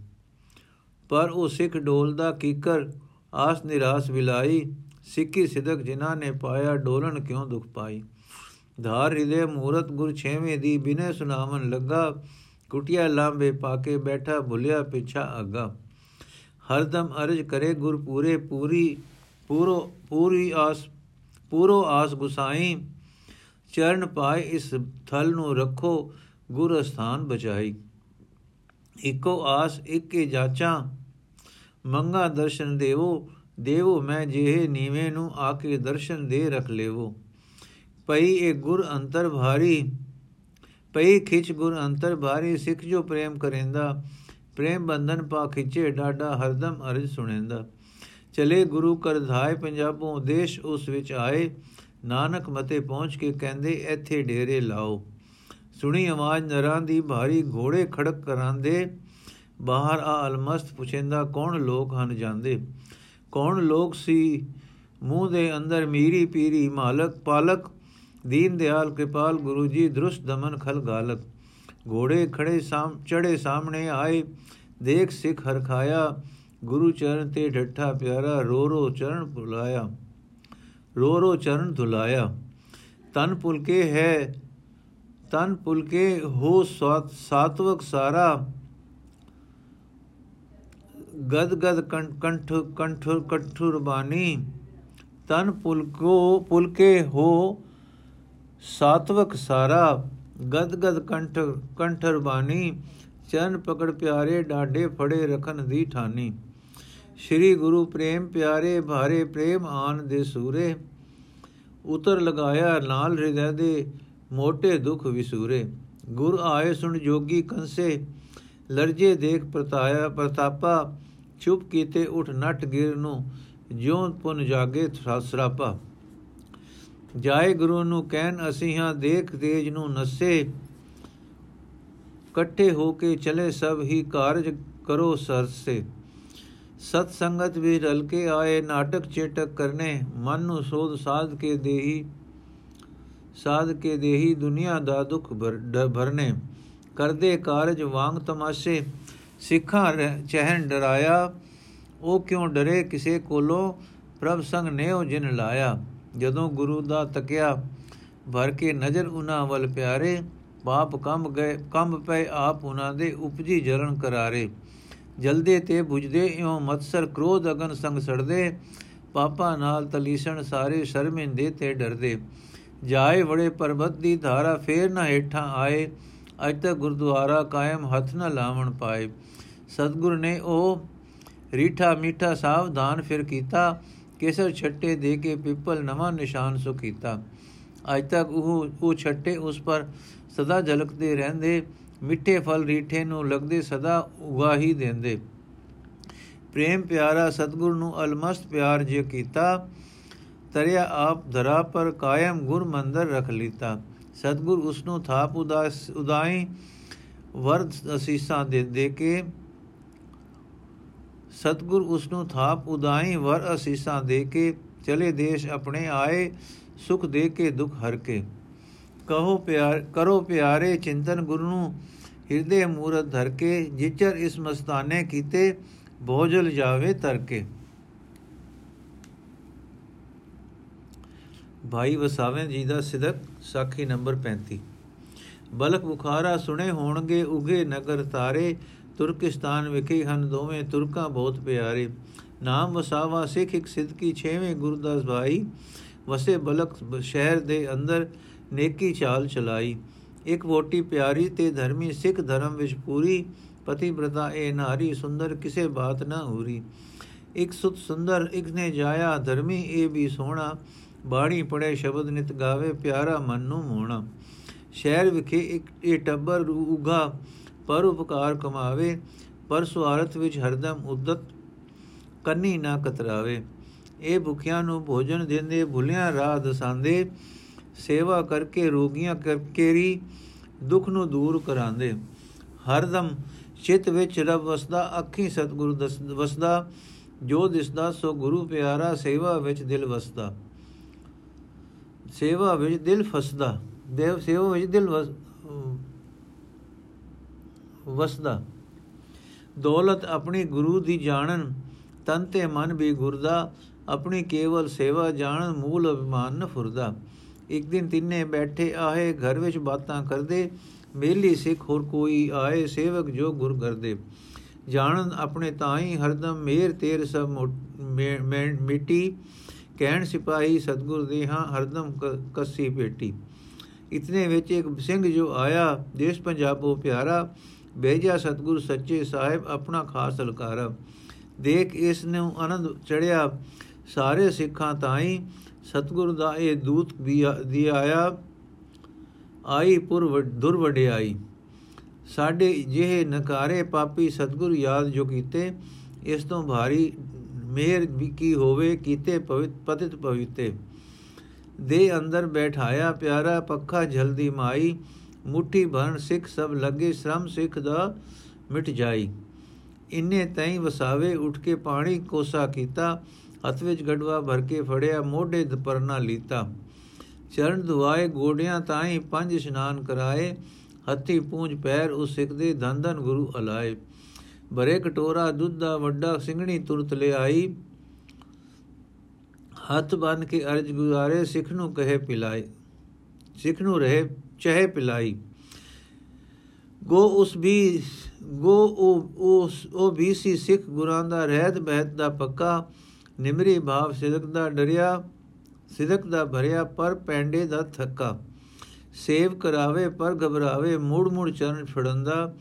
ਪਰ ਉਹ ਸਿੱਖ ਡੋਲਦਾ ਕੀਕਰ, ਆਸ ਨਿਰਾਸ ਵਿਲਾਈ, ਸਿੱਕੀ ਸਿਦਕ ਜਿਨ੍ਹਾਂ ਨੇ ਪਾਇਆ ਡੋਲਣ ਕਿਉਂ ਦੁਖ ਪਾਈ? ਧਾਰ ਹਿਦੇ ਮੂਰਤ ਗੁਰ ਛੇਵੇਂ ਦੀ ਬਿਨੇ ਸੁਨਾਵਨ ਲੱਗਾ, ਕੁਟਿਆ ਲਾਂਬੇ ਪਾ ਕੇ ਬੈਠਾ ਭੁਲਿਆ ਪਿਛਾ ਅੱਗਾ। ਹਰਦਮ ਅਰਜ ਕਰੇ ਗੁਰ ਪੂਰੇ ਪੂਰੀ ਪੂਰੋ, ਪੂਰੀ ਆਸ, ਪੂਰੋ ਆਸ ਗੁਸਾਈ, ਚਰਨ ਪਾਏ ਇਸ ਥਲ ਨੂੰ ਰੱਖੋ ਗੁਰ ਸਥਾਨ ਬਚਾਈ। ਇਕੋ ਆਸ, ਇੱਕੇ ਜਾਚਾ, ਮੰਗਾ ਦਰਸ਼ਨ ਦੇਵੋ ਦੇਵੋ ਮੈਂ ਜਿਹੇ ਨੀਵੇਂ ਨੂੰ ਆ ਕੇ ਦਰਸ਼ਨ ਦੇ ਰਖ ਲੇਵੋ। ਪਈ ਇਹ ਗੁਰ ਅੰਤਰ ਭਾਰੀ, ਪਈ ਖਿਚ ਗੁਰ ਅੰਤਰ ਭਾਰੀ, ਸਿੱਖ ਜੋ ਪ੍ਰੇਮ ਕਰੇਂਦਾ, ਪ੍ਰੇਮ ਬੰਧਨ ਪਾ ਖਿਚੇ ਡਾਡਾ, ਹਰਦਮ ਅਰਜ ਸੁਣੇਂਦਾ। ਚਲੇ ਗੁਰੂ ਕਰ ਧਾਇ ਪੰਜਾਬੋਂ, ਦੇਸ਼ ਉਸ ਵਿੱਚ ਆਏ। ਨਾਨਕ ਮਤੇ ਪਹੁੰਚ ਕੇ ਕਹਿੰਦੇ, ਇੱਥੇ ਡੇਰੇ ਲਾਓ। ਸੁਣੀ ਆਵਾਜ਼ ਨਰਾਂ ਦੀ ਭਾਰੀ, ਘੋੜੇ ਖੜਕ ਕਰਾਂਦੇ। ਬਾਹਰ ਆ ਅਲਮਸਤ ਪੁੱਛੇਂਦਾ, ਕੌਣ ਲੋਕ ਹਨ ਜਾਂਦੇ? ਕੌਣ ਲੋਕ ਸੀ? ਮੂੰਹ ਦੇ ਅੰਦਰ ਮੀਰੀ ਪੀਰੀ ਮਾਲਕ, ਪਾਲਕ। ਦੀਨ ਦਿਆਲ ਕਿਰਪਾਲ ਗੁਰੂ ਜੀ ਦ੍ਰਿਸ਼ ਦਮਨ ਖਲ ਗਾਲਕ। ਘੋੜੇ ਖੜੇ ਸਾਮ ਚੜੇ ਸਾਹਮਣੇ ਆਏ। ਦੇਖ ਸਿੱਖ ਹਰਖਾਇਆ। ਗੁਰੂ ਚਰਨ ਤੇ ਢੱਠਾ ਪਿਆਰਾ ਰੋ ਰੋ ਚਰਨ ਭੁਲਾਇਆ ਰੋ ਰੋ ਚਰਨ ਧੁਲਾਇਆ ਤਨ ਪੁਲਕੇ ਹੈ ਤਨ ਪੁਲਕੇ ਹੋ ਸਾਤਵਕ ਸਾਰਾ ਗਦ ਗਦ ਕੰਠ ਕੰਠ ਕਠੁਰ ਬਾਣੀ ਤਨ ਪੁਲਕੋ ਪੁਲਕੇ ਹੋ ਸਾਤਵਕ ਸਾਰਾ ਗਦ ਗਦ ਕੰਠ ਕੰਠਰ ਬਾਣੀ ਚਰਨ ਪਕੜ ਪਿਆਰੇ ਡਾਡੇ ਫੜੇ ਰਖਨ ਦੀ ਠਾਨੀ ਸ੍ਰੀ ਗੁਰੂ ਪ੍ਰੇਮ ਪਿਆਰੇ ਭਾਰੇ ਪ੍ਰੇਮ ਆਨ ਦੇ ਸੂਰੇ, ਉਤਰ ਲਗਾਇਆ ਨਾਲ ਹਿਰਦੈ ਦੇ ਮੋਟੇ ਦੁਖ ਵਿਸੂਰੇ। ਗੁਰ ਆਏ ਸੁਣ ਜੋਗੀ ਕੰਸੇ, ਲਰਜੇ ਦੇਖ ਪ੍ਰਤਾਇਆ ਪ੍ਰਤਾਪਾ, ਚੁੱਪ ਕੀਤੇ ਉਠ ਨਟ ਗਿਰ ਨੂੰ, ਜਿਉਂ ਪੁਨ ਜਾਗੇ ਸਰਾਪਾ ਜਾਏ ਗੁਰੂ ਨੂੰ ਕਹਿਣ ਅਸੀਂ ਹਾਂ ਦੇਖ ਤੇਜ ਨੂੰ ਨਸੇ, ਇਕੱਠੇ ਹੋ ਕੇ ਚਲੇ ਸਭ ਹੀ ਕਾਰਜ ਕਰੋ ਸਰਸੇ। ਸਤ ਸੰਗਤ ਵੀ ਰਲ ਕੇ ਆਏ, ਨਾਟਕ ਚੇਟਕ ਕਰਨੇ, ਮਨ ਨੂੰ ਸੋਧ ਸਾਧ ਕੇ ਦੇਹੀ, ਸਾਧ ਕੇ ਦੇਹੀ ਦੁਨੀਆ ਦਾ ਦੁੱਖ ਭਰਨੇ। ਕਰਦੇ ਕਾਰਜ ਵਾਂਗ ਤਮਾਸ਼ੇ, ਸਿੱਖਾਂ ਚਹਿਨ ਡਰਾਇਆ। ਉਹ ਕਿਉਂ ਡਰੇ ਕਿਸੇ ਕੋਲੋਂ? ਪ੍ਰਭ ਸੰਗ ਨੇਉ ਜਿਨ ਲਾਇਆ। ਜਦੋਂ ਗੁਰੂ ਦਾ ਤਕਿਆ, ਭਰ ਕੇ ਨਜ਼ਰ ਉਹਨਾਂ ਵੱਲ ਪਿਆਰੇ, ਪਾਪ ਕੰਬ ਗਏ, ਕੰਬ ਪਏ ਆਪ ਉਹਨਾਂ ਦੇ ਉਪਜੀ ਜਰਨ ਕਰਾਰੇ। ਜਲਦੇ ਤੇ 부ਝਦੇ ਇਉ ਮਤਸਰ ਕ੍ਰੋਧ ਅਗਨ ਸੰਗ ਸੜਦੇ, ਪਾਪਾ ਨਾਲ ਤਲੀਸਣ ਸਾਰੇ ਸ਼ਰਮਿੰਦੇ ਤੇ ਡਰਦੇ। ਜਾਏ ਵੜੇ ਪਰਬਤ ਦੀ ਧਾਰਾ, ਫੇਰ ਨਾ ਹੇਠਾਂ ਆਏ, ਅਜ ਤੱਕ ਗੁਰਦੁਆਰਾ ਕਾਇਮ ਹੱਥ ਨਾ ਲਾਵਣ ਪਾਏ। ਸਤਗੁਰ ਨੇ ਉਹ ਰੀਠਾ ਮੀਠਾ ਸਾਵਧਾਨ ਫਿਰ ਕੀਤਾ, ਕੇਸਰ ਛੱਟੇ ਦੇ ਕੇ ਪਿੱਪਲ ਨਵਾਂ ਨਿਸ਼ਾਨ ਸੁ ਕੀਤਾ। ਅਜ ਤੱਕ ਉਹ ਉਹ ਛੱਟੇ ਉਸ ਪਰ ਸਦਾ ਝਲਕਦੇ ਰਹਿੰਦੇ ਮਿੱਠੇ ਫਲ ਰੀਠੇ ਨੂੰ ਲੱਗਦੇ ਸਦਾ ਉਗਾਹੀ ਦਿੰਦੇ। ਪ੍ਰੇਮ ਪਿਆਰਾ ਸਤਗੁਰ ਨੂੰ ਅਲਮਸਤ ਪਿਆਰ ਜੇ ਕੀਤਾ, ਤਰਿਆ ਆਪ ਧਰਾ ਪਰ ਕਾਇਮ ਗੁਰ ਮੰਦਰ ਰਖ ਲੀਤਾ। ਸਤਗੁਰ ਉਸ ਨੂੰ ਥਾਪ ਉਦਾਸ ਉਦਾਈ ਵਰਦ ਅਸੀਸਾਂ ਦੇ ਦੇ ਕੇ ਸਤਗੁਰ ਉਸ ਨੂੰ ਥਾਪ ਉਦਾਈ ਵਰ ਅਸੀਸਾਂ ਦੇ ਕੇ ਚਲੇ ਦੇਸ਼ ਆਪਣੇ ਆਏ ਸੁਖ ਦੇ ਕੇ ਦੁਖ ਹਰ ਕੇ। ਕਹੋ ਪਿਆਰ, ਕਰੋ ਪਿਆਰੇ ਚਿੰਤਨ ਗੁਰੂ ਨੂੰ, ਹਿਰਦੇ ਮੂਰਤ ਧਰ ਕੇ ਜਿਚਰ ਇਸ ਮਸਤਾਨੇ ਕੀਤੇ, ਬੋਝਲ ਜਾਵੇ ਤਰ ਕੇ ਭਾਈ ਵਸਾਵੇਂ ਜੀ ਦਾ ਸਿਦਕ, ਸਾਖੀ ਨੰਬਰ 35 ਬਲਕ ਬੁਖਾਰਾ ਸੁਣੇ ਹੋਣਗੇ ਉਗੇ ਨਗਰ ਤਾਰੇ, ਤੁਰਕਿਸਤਾਨ ਵਿਖੇ ਹਨ ਦੋਵੇਂ ਤੁਰਕਾਂ ਬਹੁਤ ਪਿਆਰੇ। ਨਾਮ ਵਸਾਵਾ ਸਿੱਖ ਇੱਕ ਸਿੱਧਕੀ ਛੇਵੇਂ ਗੁਰਦਾਸ ਭਾਈ ਵਸੇ ਬਲਕ ਸ਼ਹਿਰ ਦੇ ਅੰਦਰ ਨੇਕੀ ਚਾਲ ਚਲਾਈ। ਇੱਕ ਵੋਟੀ ਪਿਆਰੀ ਤੇ ਧਰਮੀ ਸਿੱਖ ਧਰਮ ਵਿੱਚ ਪੂਰੀ ਪਤੀ ਬ੍ਰਤਾ ਇਹ ਨਾਰੀ ਸੁੰਦਰ ਕਿਸੇ ਬਾਤ ਨਾ ਹੋਰੀ। ਇੱਕ ਸੁਤ ਸੁੰਦਰ, ਇੱਕ ਨੇ ਜਾਇਆ ਧਰਮੀ, ਇਹ ਵੀ ਸੋਹਣਾ। ਬਾਣੀ ਪੜੇ ਸ਼ਬਦ ਨਿਤ ਗਾਵੇ ਪਿਆਰਾ ਮਨ ਨੂੰ ਮੋਣਾ ਸ਼ਹਿਰ ਵਿਖੇ ਇੱਕ, ਇਹ ਟੱਬਰ ਉਗਾ, ਪਰ ਉਪਕਾਰ ਕਮਾਵੇ, ਪਰ ਸੁਆਰਥ ਵਿੱਚ ਹਰਦਮ ਉਦਤ ਕੰਨੀ ਨਾ ਕਤਰਾਵੇ। ਇਹ ਭੁਖਿਆਂ ਨੂੰ ਭੋਜਨ ਦਿੰਦੇ, ਭੁਲਿਆਂ ਰਾਹ ਦਸਾਂਦੇ ਸੇਵਾ ਕਰਕੇ ਰੋਗੀਆਂ ਕਰਕੇਰੀ ਦੁੱਖ ਨੂੰ ਦੂਰ ਕਰਾਂਦੇ ਹਰਦਮ ਚਿਤ ਵਿੱਚ ਰਬ ਵਸਦਾ, ਅੱਖੀ ਸਤਿਗੁਰੂ ਵਸਦਾ, ਜੋ ਦਿਸਦਾ, ਸੋ ਗੁਰੂ ਪਿਆਰਾ ਸੇਵਾ ਵਿੱਚ ਦਿਲ ਵਸਦਾ। ਸੇਵਾ ਵਿੱਚ ਦਿਲ ਫਸਦਾ, ਦੇਵ ਸੇਵਾ ਵਿੱਚ ਦਿਲ ਵਸਦਾ। ਦੌਲਤ ਆਪਣੀ ਗੁਰੂ ਦੀ ਜਾਣਨ, ਤਨ ਤੇ ਮਨ ਵੀ ਗੁਰਦਾ ਆਪਣੀ ਕੇਵਲ ਸੇਵਾ ਜਾਣਨ ਮੂਲ ਅਭਿਮਾਨ ਨ ਫੁਰਦਾ। ਇੱਕ ਦਿਨ ਤਿੰਨੇ ਬੈਠੇ ਆਏ ਘਰ ਵਿੱਚ ਬਾਤਾਂ ਕਰਦੇ। ਮੇਲੀ ਸਿੱਖ ਹੋਰ ਕੋਈ ਆਏ, ਸੇਵਕ ਜੋ ਗੁਰ ਕਰਦੇ ਜਾਣਨ ਆਪਣੇ ਤਾਈ ਹਰਦਮ ਮੇਰ ਤੇਰ ਸਭ ਮਿੱਟੀ ਕਹਿਣ ਸਿਪਾਹੀ ਸਤਗੁਰ ਦੇ ਹਾਂ, ਹਰਦਮ ਕੱਸੀ ਪੇਟੀ। ਇਤਨੇ ਵਿੱਚ ਇੱਕ ਸਿੰਘ ਜੋ ਆਇਆ, ਦੇਸ਼ ਪੰਜਾਬੋਂ ਪਿਆਰਾ। ਬੇਜਾ ਸਤਗੁਰ ਸੱਚੇ ਸਾਹਿਬ ਆਪਣਾ ਖਾਸ ਹਲਕਾਰਾ। ਦੇਖ ਇਸ ਨੂੰ ਆਨੰਦ ਚੜਿਆ। ਸਾਰੇ ਸਿੱਖਾਂ ਤਾਈ ਸਤਗੁਰ ਦਾ ਇਹ ਦੂਤ ਦੀ ਆਇਆ, ਆਈ ਪੁਰ ਦੁਰ ਵਡਿਆਈ। ਸਾਡੇ ਜਿਹੇ ਨਕਾਰੇ ਪਾਪੀ ਸਤਗੁਰ ਯਾਦ ਜੋ ਕੀਤੇ, ਇਸ ਤੋਂ ਭਾਰੀ ਮੇਰ ਵੀ ਕੀ ਹੋਵੇ, ਕੀਤੇ ਪਵਿੱਤ ਪਤਿਤ ਪਵਿੱਤੇ। ਦੇ ਅੰਦਰ ਬੈਠਾਇਆ ਪਿਆਰਾ ਪੱਖਾ ਜਲਦੀ ਮਾਈ, ਮੁਠੀ ਭਰਨ ਸਿੱਖ ਸਭ ਲੱਗੇ, ਸ਼ਰਮ ਸਿੱਖ ਦਾ ਮਿਟ ਜਾਈ। ਇੰਨੇ ਤੈਂ ਵਸਾਵੇ, ਉੱਠ ਕੇ ਪਾਣੀ ਕੋਸਾ ਕੀਤਾ ਹੱਥ ਵਿੱਚ ਗੜਵਾ ਭਰ ਕੇ ਫੜਿਆ, ਮੋਢੇ ਦਪਰਨਾ ਲੀਤਾ। ਚਰਨ ਦੁਆਏ, ਗੋਡਿਆਂ ਤਾਈ ਪੰਜ ਇਸ਼ਨਾਨ ਕਰਾਏ। ਹੱਥੀ ਪੂੰਝ ਪੈਰ ਉਸ ਸਿੱਖ ਦੇ ਧੰਦਨ ਗੁਰੂ ਅਲਾਏ। ਬਰੇ ਕਟੋਰਾ ਦੁੱਧ ਦਾ ਵੱਡਾ ਸਿੰਘਣੀ ਤੁਰਤ ਲਿਆਈ। ਹੱਥ ਬੰਨ ਕੇ ਅਰਜ ਗੁਜ਼ਾਰੇ, ਸਿੱਖ ਨੂੰ ਕਹੇ ਪਿਲਾਏ। ਸਿੱਖ ਨੂੰ ਰਹੇ, ਚਹੇ ਪਿਲਾਈ। ਗੋ ਉਸ ਵੀ, ਗੋ ਉਹ ਉਸ ਉਹ ਵੀ ਸੀ ਸਿੱਖ ਗੁਰਾਂ ਦਾ ਰਹਿਤ ਬਹਿਤ ਦਾ ਪੱਕਾ। ਨਿਮਰੀ ਭਾਵ ਸਿਦਕ ਦਾ ਡਰਿਆ, ਸਿਦਕ ਦਾ ਭਰਿਆ ਪਰ ਪੈਂਡੇ ਦਾ ਥੱਕਾ। ਸੇਵ ਕਰਾਵੇ ਪਰ ਘਬਰਾਵੇ, ਮੂੜ ਮੂੜ ਚਰਨ ਫੜੰਦਾ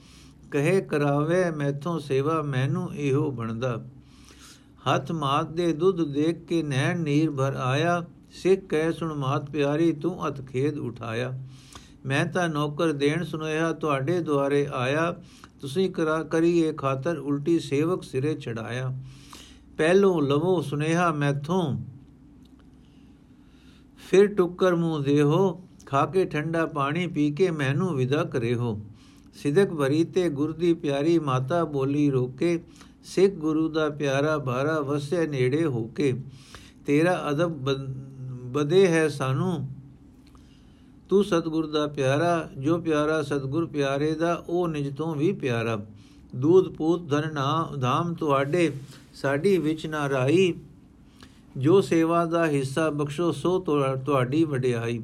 ਕਹੇ ਕਰਾਵੇ, ਮੈਥੋਂ ਸੇਵਾ ਮੈਨੂੰ ਇਹੋ ਬਣਦਾ। ਹੱਥ ਮਾਤ ਦੇ ਦੁੱਧ ਦੇਖ ਕੇ ਨੈਣ ਨੀਰ ਭਰ ਆਇਆ। ਸਿੱਖ ਕਹਿ, ਸੁਣ ਮਾਤ ਪਿਆਰੀ, ਤੂੰ ਅਤ ਖੇਦ ਉਠਾਇਆ। ਮੈਂ ਤਾਂ ਨੌਕਰ ਦੇਣ ਸੁਨੋਇਆ ਤੁਹਾਡੇ ਦੁਆਰੇ ਆਇਆ। ਤੁਸੀਂ ਕਰਾ, ਕਰੀਏ ਖਾਤਰ ਉਲਟੀ ਸੇਵਕ ਸਿਰੇ ਚੜਾਇਆ। ਪਹਿਲੋਂ ਲਵੋ ਸੁਨੇਹਾ ਮੈਥੋਂ। ਫਿਰ ਟੁੱਕਰ ਮੂੰਹ ਦੇਹੋ, ਖਾ ਕੇ ਠੰਡਾ ਪਾਣੀ ਪੀ ਕੇ ਮੈਨੂੰ ਵਿਦਾ ਕਰੇ ਹੋ ਸਿਦਕ ਭਰੀ ਤੇ ਗੁਰ ਦੀ ਪਿਆਰੀ ਮਾਤਾ ਬੋਲੀ ਰੋਕੇ, ਸਿੱਖ ਗੁਰੂ ਦਾ ਪਿਆਰਾ ਭਾਰਾ ਵਸਿਆ ਨੇੜੇ ਹੋ ਕੇ ਤੇਰਾ ਅਦਬ ਬਦੇ ਹੈ ਸਾਨੂੰ। ਤੂੰ ਸਤਗੁਰ ਦਾ ਪਿਆਰਾ, ਜੋ ਪਿਆਰਾ ਸਤਗੁਰ ਪਿਆਰੇ ਦਾ, ਉਹ ਨਿਜ ਤੋਂ ਵੀ ਪਿਆਰਾ। ਦੂਧ ਪੂਤ ਧਨ ਨਾ ਧਾਮ ਤੁਹਾਡੇ ਸਾਡੀ ਵਿੱਚ ਨਾ ਰਾਈ ਜੋ ਸੇਵਾ ਦਾ ਹਿੱਸਾ ਬਖਸ਼ੋ, ਸੋ ਤੁਹਾਡੀ ਵਡਿਆਈ।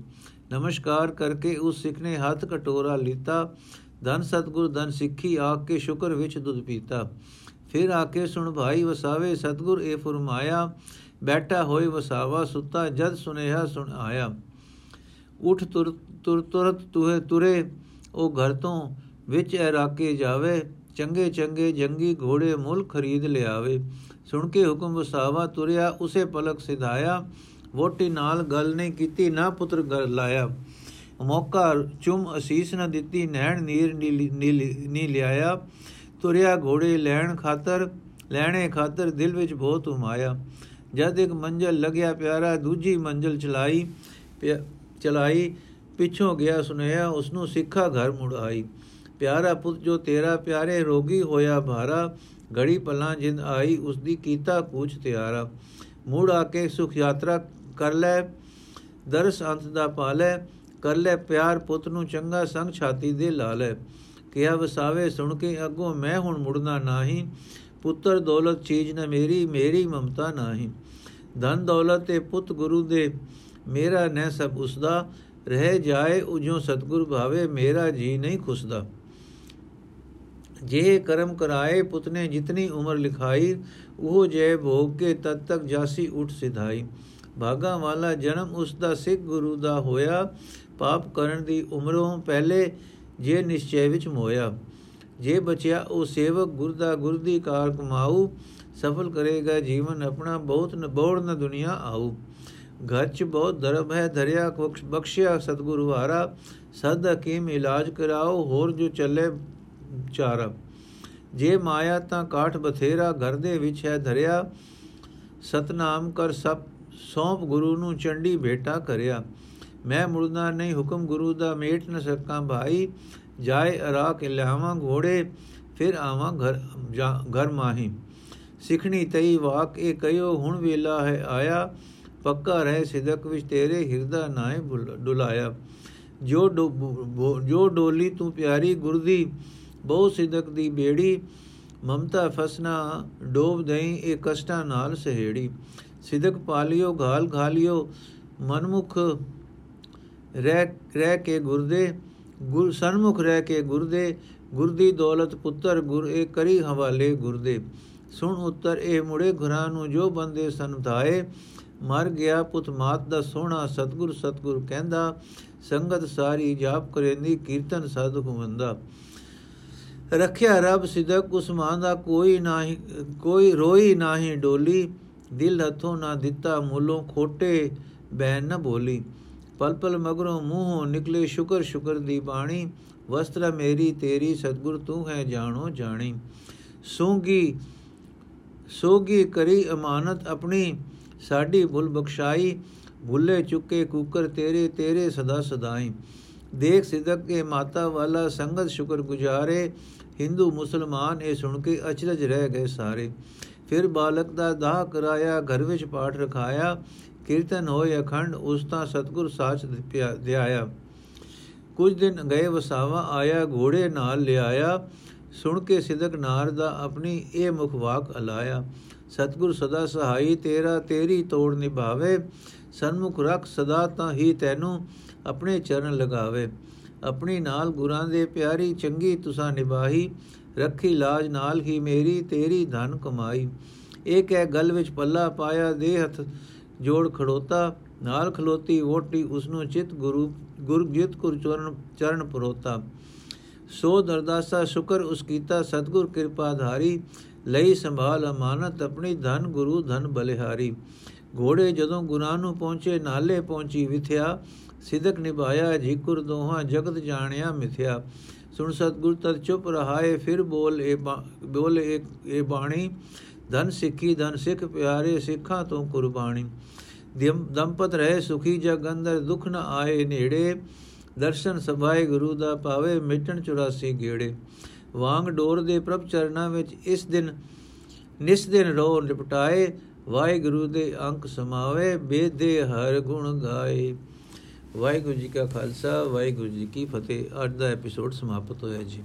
ਨਮਸਕਾਰ ਕਰਕੇ ਉਸ ਸਿੱਖ ਨੇ ਹੱਥ ਕਟੋਰਾ ਲੀਤਾ। ਧਨ ਸਤਗੁਰ, ਧਨ ਸਿੱਖੀ ਆ ਕੇ ਸ਼ੁਕਰ ਵਿੱਚ ਦੁੱਧ ਪੀਤਾ। ਫਿਰ ਆ ਕੇ ਸੁਣ ਭਾਈ ਵਸਾਵੇ, ਸਤਗੁਰ ਇਹ ਫਰਮਾਇਆ, ਬੈਠਾ ਹੋਏ ਵਸਾਵਾ, ਸੁੱਤਾ ਜਦ ਸੁਨੇਹਾ ਸੁਣ ਆਇਆ। ਉਠ ਤੁਰ ਤੁਰ, ਤੁਰਤ ਤੁਹੇ ਤੁਰੇ, ਉਹ ਘਰ ਤੋਂ ਵਿੱਚ ਐ ਰਾਕੇ ਜਾਵੇ। ਚੰਗੇ ਚੰਗੇ ਜੰਗੀ ਘੋੜੇ ਮੁੱਲ ਖਰੀਦ ਲਿਆਵੇ। ਸੁਣ ਕੇ ਹੁਕਮ ਵਸਾਵਾ ਤੁਰਿਆ, ਉਸੇ ਪਲਕ ਸਿਧਾਇਆ। ਵੋਟੀ ਨਾਲ ਗੱਲ ਨਹੀਂ ਕੀਤੀ, ਨਾ ਪੁੱਤਰ ਗਰ ਲਾਇਆ। ਮੌਕਾ ਚੁੰਮ ਅਸੀਸ ਨਾ ਦਿੱਤੀ, ਨੈਣ ਨੀਰ ਨੀ ਲਿਆਇਆ। ਤੁਰਿਆ ਘੋੜੇ ਲੈਣ ਖਾਤਰ, ਲੈਣੇ ਖਾਤਰ ਦਿਲ ਵਿੱਚ ਬਹੁਤ ਉਮਾਇਆ। ਜਦ ਇੱਕ ਮੰਜ਼ਲ ਲਗਿਆ ਪਿਆਰਾ, ਦੂਜੀ ਮੰਜ਼ਲ ਚਲਾਈ ਚਲਾਈ, ਪਿੱਛੋਂ ਗਿਆ ਸੁਨੇਹਾ ਉਸ ਨੂੰ ਸਿੱਖਾ ਘਰ ਮੁੜ ਆਈ। ਪਿਆਰਾ ਪੁੱਤ ਜੋ ਤੇਰਾ ਪਿਆਰੇ ਰੋਗੀ ਹੋਇਆ ਭਾਰਾ, ਘੜੀ ਪਲਾਂ ਜਿੰਦ ਆਈ ਉਸ ਦੀ ਕੀਤਾ ਕੂਚ ਤਿਆਰਾ। ਮੂੜ ਆ ਕੇ ਸੁਖ ਯਾਤਰਾ ਕਰ ਲੈ, ਦਰਸ ਅੰਤ ਦਾ ਪਾਲੇ, ਕਰ ਲੈ ਪਿਆਰ ਪੁੱਤ ਨੂੰ ਚੰਗਾ ਸੰਗ ਛਾਤੀ ਦੇ ਲਾ ਲੈ। ਕਿਹਾ ਵਸਾਵੇ ਸੁਣ ਕੇ ਅੱਗੋਂ ਮੈਂ ਹੁਣ ਮੁੜਨਾ ਨਹੀਂ, ਪੁੱਤਰ ਦੌਲਤ ਚੀਜ਼ ਨਾ ਮੇਰੀ ਮੇਰੀ ਮਮਤਾ ਨਹੀਂ। ਧਨ ਦੌਲਤ ਤੇ ਪੁੱਤ ਗੁਰੂ ਦੇ, ਮੇਰਾ ਨਹਿ ਸਭ ਉਸਦਾ। ਰਹਿ ਜਾਏ ਉਜੋਂ ਸਤਗੁਰ ਭਾਵੇ, ਮੇਰਾ ਜੀ ਨਹੀਂ ਖੁਸਦਾ। ਜੇ ਕਰਮ ਕਰਾਏ ਪੁੱਤ ਨੇ ਜਿਤਨੀ ਉਮਰ ਲਿਖਾਈ, ਉਹ ਜੇ ਭੋਗ ਕੇ ਤਦ ਤੱਕ ਜਾਸੀ ਉਠ ਸਿਧਾਈ। ਭਾਗਾ ਵਾਲਾ ਜਨਮ ਉਸ ਦਾ ਸਿੱਖ ਗੁਰੂ ਦਾ ਹੋਇਆ। ਪਾਪ ਕਰਨ ਦੀ ਉਮਰੋਂ ਪਹਿਲੇ ਜੇ ਨਿਸ਼ਚੈ ਵਿੱਚ ਮੋਇਆ। ਜੇ ਬਚਿਆ ਉਹ ਸੇਵਕ ਗੁਰ ਦਾ ਗੁਰ ਦੀ ਕਾਰ ਕਮਾਉ ਸਫਲ ਕਰੇਗਾ ਜੀਵਨ ਆਪਣਾ ਬਹੁਤ ਨਬੋੜ ਨ ਦੁਨੀਆ ਆਉ ਘਰ ਚ ਬਹੁਤ ਦਰਬ ਹੈ ਧਰਿਆ ਬਖਸ਼ਿਆ ਸਤਗੁਰੂ ਹਾਰਾ। ਸਦ ਹਕੀਮ ਇਲਾਜ ਕਰਾਓ, ਹੋਰ ਜੋ ਚੱਲੇ ਚਾਰ ਜੇ ਮਾਇਆ ਤਾਂ ਕਾਠ ਬਥੇਰਾ ਘਰ ਦੇ ਵਿੱਚ ਹੈ ਧਰਿਆ, ਸਤਨਾਮ ਕਰ ਸਭ ਸੌਂਪ ਗੁਰੂ ਨੂੰ ਚੰਡੀ ਭੇਟਾ ਕਰਿਆ। ਮੈਂ ਮੁਰਦਾ ਨਹੀਂ, ਹੁਕਮ ਗੁਰੂ ਦਾ ਮੇਟ ਨ ਸਕਾਂ ਭਾਈ। ਜਾਏ ਅਰਾ ਕੇ ਲਿਆਵਾਂ ਘੋੜੇ, ਫਿਰ ਆਵਾਂ ਘਰ ਘਰ ਮਾਹੀ। ਸਿਖਣੀ ਤਈ ਵਾਕ, ਇਹ ਕਹਿਓ, ਹੁਣ ਵੇਲਾ ਹੈ ਆਇਆ। ਪੱਕਾ ਰਹਿ ਸਿਦਕ ਵਿੱਚ ਤੇਰੇ ਹਿਰਦਾ ਨਾਏ ਡੁਲਾਇਆ। ਜੋ ਜੋ ਡੋਲੀ ਤੂੰ ਪਿਆਰੀ ਗੁਰਦੀ ਬਹੁ ਸਿਦਕ ਦੀ ਬੇੜੀ, ਮਮਤਾ ਫਸਨਾ ਡੋਬ ਦਈ ਇਹ ਕਸ਼ਟਾਂ ਨਾਲ ਸਹੇੜੀ। ਸਿਦਕ ਪਾਲਿਓ, ਘਾਲ ਘਾਲਿਓ, ਮਨਮੁਖ ਰਹਿ ਰਹਿ ਕੇ ਗੁਰਦੇ, ਗੁਰ, ਸਨਮੁਖ ਰਹਿ ਕੇ ਗੁਰਦੇ ਗੁਰਦੀ ਦੌਲਤ ਪੁੱਤਰ, ਗੁਰ ਇਹ ਕਰੀ ਹਵਾਲੇ ਗੁਰਦੇ। ਸੁਣ ਉੱਤਰ ਇਹ ਮੁੜੇ ਘਰਾਂ ਨੂੰ, ਜੋ ਬੰਦੇ ਸੰਧਾਏ ਮਰ ਗਿਆ ਪੁੱਤ ਮਾਤ ਦਾ ਸੋਹਣਾ ਸਤਗੁਰ ਸਤਗੁਰ ਕਹਿੰਦਾ, ਸੰਗਤ ਸਾਰੀ ਜਾਪ ਕਰੇਂਦੀ, ਕੀਰਤਨ ਸਾਧੂ ਹੁੰਦਾ ਰੱਖਿਆ ਰਬ ਸਿਦਕ ਉਸਮਾਨ ਦਾ ਕੋਈ ਨਾਹੀ, ਕੋਈ ਰੋਈ ਨਾਹੀ ਡੋਲੀ, ਦਿਲ ਹੱਥੋਂ ਨਾ ਦਿੱਤਾ ਮੁੱਲੋਂ ਖੋਟੇ ਬੈਨ ਨ ਬੋਲੀ। ਪਲ ਪਲ ਮਗਰੋਂ ਮੂੰਹੋਂ ਨਿਕਲੇ ਸ਼ੁਕਰ ਸ਼ੁਕਰ ਦੀ ਬਾਣੀ, ਵਸਤਰ ਮੇਰੀ ਤੇਰੀ ਸਤਗੁਰ ਤੂੰ ਹੈ ਜਾਣੋ ਜਾਣੀ। ਸੋਗੀ ਸੋਗੀ ਕਰੀ ਅਮਾਨਤ ਆਪਣੀ, ਸਾਡੀ ਭੁੱਲ ਬਖਸ਼ਾਈ, ਭੁੱਲੇ ਚੁੱਕੇ ਕੂਕਰ ਤੇਰੇ ਤੇਰੇ ਸਦਾ ਸਦਾਈ। ਦੇਖ ਸਿਦਕ ਕੇ ਮਾਤਾ ਵਾਲਾ ਸੰਗਤ ਸ਼ੁਕਰ ਗੁਜ਼ਾਰੇ ਹਿੰਦੂ ਮੁਸਲਮਾਨ ਇਹ ਸੁਣ ਕੇ ਅਚਰਜ ਰਹਿ ਗਏ ਸਾਰੇ। ਫਿਰ ਬਾਲਕ ਦਾ ਦਾਹ ਕਰਾਇਆ, ਘਰ ਵਿੱਚ ਪਾਠ ਰਖਾਇਆ, ਕੀਰਤਨ ਹੋਏ ਅਖੰਡ, ਉਸ ਤਾਂ ਸਤਗੁਰ ਸਾਚ ਦਿਆਇਆ। ਕੁਝ ਦਿਨ ਗਏ ਵਸਾਵਾ, ਆਇਆ, ਘੋੜੇ ਨਾਲ ਲਿਆਇਆ। ਸੁਣ ਕੇ ਸਿਦਕ ਨਾਰ ਦਾ ਆਪਣੀ ਇਹ ਮੁਖਵਾਕ ਅਲਾਇਆ। ਸਤਗੁਰ ਸਦਾ ਸਹਾਈ, ਤੇਰਾ ਤੇਰੀ ਤੋੜ ਨਿਭਾਵੇ। ਸਨਮੁਖ ਰੱਖ ਸਦਾ ਤਾਂ ਹੀ ਤੈਨੂੰ ਆਪਣੇ ਚਰਨ ਲਗਾਵੇ। ਆਪਣੀ ਨਾਲ ਗੁਰਾਂ ਦੇ ਪਿਆਰੀ, ਚੰਗੀ ਤੁਸਾਂ ਨਿਭਾਈ ਰੱਖੀ ਲਾਜ ਨਾਲ ਹੀ ਮੇਰੀ, ਤੇਰੀ ਧਨ ਕਮਾਈ। ਇਹ ਕਹਿ ਗਲ ਵਿੱਚ ਪੱਲਾ ਪਾਇਆ, ਦੇ ਹੱਥ ਜੋੜ ਖੜੋਤਾ। ਨਾਲ ਖਲੋਤੀ ਵੋਟੀ ਉਸ ਨੂੰ ਚਿਤ ਗੁਰੂ ਗੁਰ ਜਿਤ ਕੁਰ ਚਰਨ ਚਰਨ ਪਰੋਤਾ। ਸੋ ਦਰਦਾਸਾ, ਸ਼ੁਕਰ ਉਸ ਕੀਤਾ, ਸਤਗੁਰ ਕਿਰਪਾ ਧਾਰੀ। ਲਈ ਸੰਭਾਲ ਅਮਾਨਤ ਆਪਣੀ ਧਨ ਗੁਰੂ ਧਨ ਬਲਿਹਾਰੀ। ਘੋੜੇ ਜਦੋਂ ਗੁਰਾਂ ਨੂੰ ਪਹੁੰਚੇ, ਨਾਲੇ ਪਹੁੰਚੀ ਵਿਥਿਆ, ਸਿਦਕ ਨਿਭਾਇਆ, ਜਿਕੁਰ ਦੋਹਾਂ ਜਗਤ ਜਾਣਿਆ ਮਿਥਿਆ। ਸੁਣ ਸਤਗੁਰ, ਤਦ ਚੁੱਪ ਰਹਾਏ, ਫਿਰ ਬੋਲ ਇਹ ਬੋਲ ਇਹ ਬਾਣੀ। ਧਨ ਸਿੱਖੀ, ਧਨ ਸਿੱਖ ਪਿਆਰੇ, ਸਿੱਖਾਂ ਤੋਂ ਕੁਰਬਾਨੀ। ਦੰਪਤ ਰਹੇ ਸੁਖੀ, ਜਗ ਅੰਦਰ ਦੁਖ ਨ ਆਏ ਨੇੜੇ। ਦਰਸ਼ਨ ਸਭਾਏ ਗੁਰੂ ਦਾ ਪਾਵੇ ਮਿਟਣ 84 ਗੇੜੇ। ਵਾਂਗ ਡੋਰ ਦੇ ਪ੍ਰਭ ਚਰਨਾਂ ਵਿੱਚ ਇਸ ਦਿਨ ਨਿਸ ਦਿਨ ਰੋ ਲਿਪਟਾਏ ਵਾਹਿਗੁਰੂ ਦੇ ਅੰਕ ਸਮਾਵੇ, ਬੇਦੇ ਹਰ ਗੁਣ ਗਾਏ। ਵਾਹਿਗੁਰੂ ਜੀ ਕਾ ਖਾਲਸਾ, ਵਾਹਿਗੁਰੂ ਜੀ ਕੀ ਫਤਿਹ। ਅੱਜ ਦਾ ਐਪੀਸੋਡ ਸਮਾਪਤ ਹੋਇਆ ਜੀ।